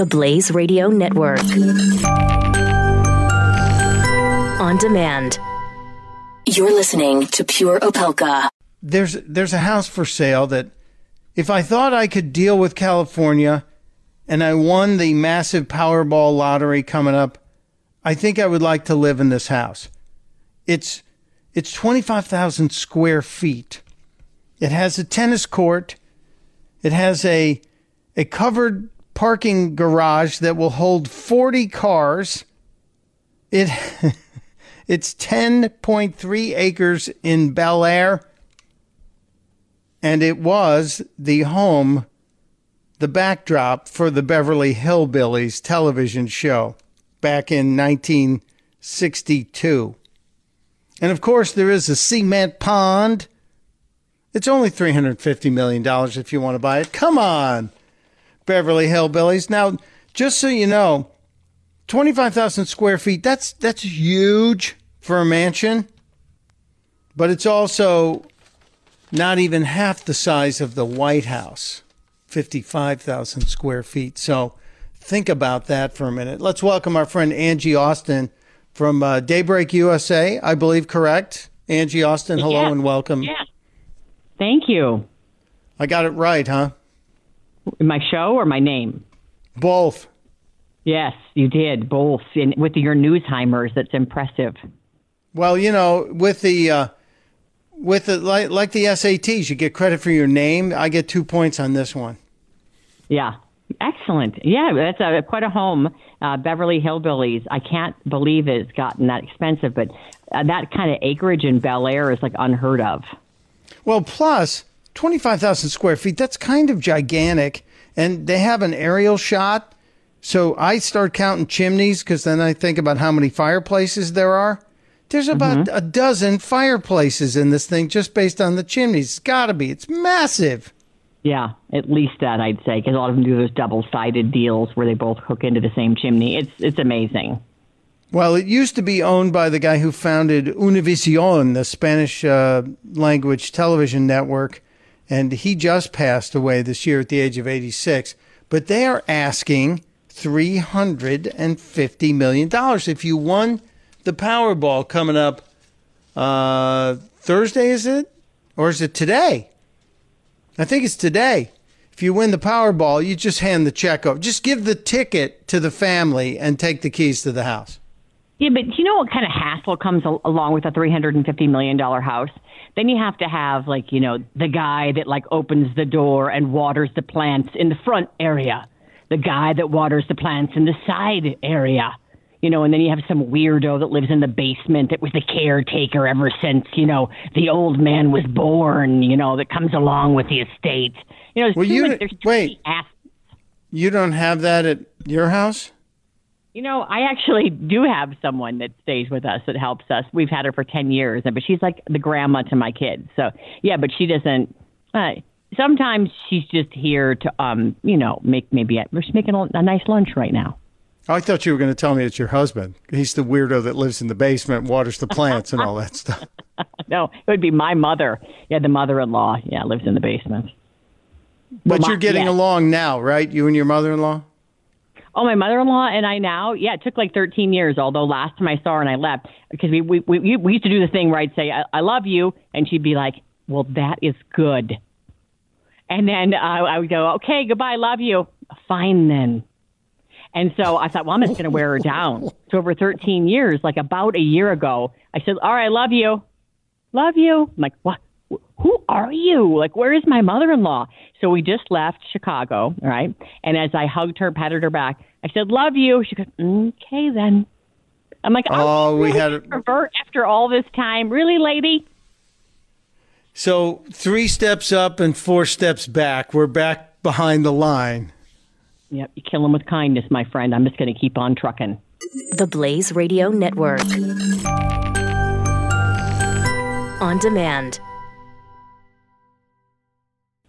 The Blaze Radio Network. On demand. You're listening to Pure Opelka. There's there's a house for sale that if I thought I could deal with California and I won the massive Powerball lottery coming up, I think I would like to live in this house. It's it's 25,000 square feet. It has a tennis court. It has a a covered parking garage that will hold 40 cars. It it's 10.3 acres in Bel Air and it was the home the backdrop for the Beverly Hillbillies television show back in 1962. And of course, there is a cement pond. It's only $350 million if you want to buy it. Come on, Beverly Hillbillies. Now, just so you know, 25,000 square feet, that's, that's huge for a mansion, but it's also not even half the size of the White House, 55,000 square feet. So think about that for a minute. Let's welcome our friend Angie Austin from uh, Daybreak USA, I believe, correct? Angie Austin, hello Yeah. and welcome. Yeah. Thank you. I got it right, huh? My show or my name? Both. Yes, you did both. And with your Newsheimers, that's impressive. Well, you know, with the uh, with the like, like the SATs, you get credit for your name. I get two points on this one. Yeah. Excellent. Yeah, that's a, quite a home. Uh, Beverly Hillbillies. I can't believe it's gotten that expensive, but uh, that kind of acreage in Bel Air is like unheard of. Well, plus 25,000 square feet, that's kind of gigantic. And they have an aerial shot. So I start counting chimneys because then I think about how many fireplaces there are. There's about a dozen fireplaces in this thing just based on the chimneys. It's got to be. It's massive. Yeah, at least that I'd say, because a lot of them do those double-sided deals where they both hook into the same chimney. It's it's amazing. Well, it used to be owned by the guy who founded Univision, the Spanish uh, language television network, and he just passed away this year at the age of 86. But they are asking $350 million. If you won the Powerball coming up uh, Thursday, is it? Or is it today? I think it's today. If you win the Powerball, you just hand the check over. Just give the ticket to the family and take the keys to the house. Yeah, but you know what kind of hassle comes al- along with a three hundred and fifty million dollar house? Then you have to have like you know the guy that like opens the door and waters the plants in the front area, the guy that waters the plants in the side area, you know, and then you have some weirdo that lives in the basement that was the caretaker ever since you know the old man was born, you know, that comes along with the estate. You know, there's Well, you- too wait. ass- You don't have that at your house? You know, I actually do have someone that stays with us that helps us. We've had her for 10 years, but she's like the grandma to my kids. So, yeah, but she doesn't. Uh, sometimes she's just here to, um, you know, make maybe a, we're just making a, a nice lunch right now. I thought you were going to tell me it's your husband. He's the weirdo that lives in the basement, waters the plants, and all that stuff. No, it would be my mother. Yeah, the mother-in-law. Yeah, lives in the basement. But my- you're getting yeah. along now, right? You and your mother-in-law. Oh, my mother-in-law and I now. Yeah, it took like 13 years. Although last time I saw her and I left because we we we, we used to do the thing where I'd say I, I love you, and she'd be like, "Well, that is good." And then uh, I would go, "Okay, goodbye, love you." Fine then. And so I thought, well, I'm just going to wear her down. So over 13 years, like about a year ago, I said, "All right, love you, love you." I'm like, what? Who are you? Like, where is my mother-in-law? So we just left Chicago, right? And as I hugged her, patted her back, I said, "Love you." She goes, "Okay then." I'm like, Oh, oh we really had a- revert after all this time, really, lady? So three steps up and four steps back. We're back behind the line. Yep, you kill him with kindness, my friend. I'm just going to keep on trucking. The Blaze Radio Network. On demand.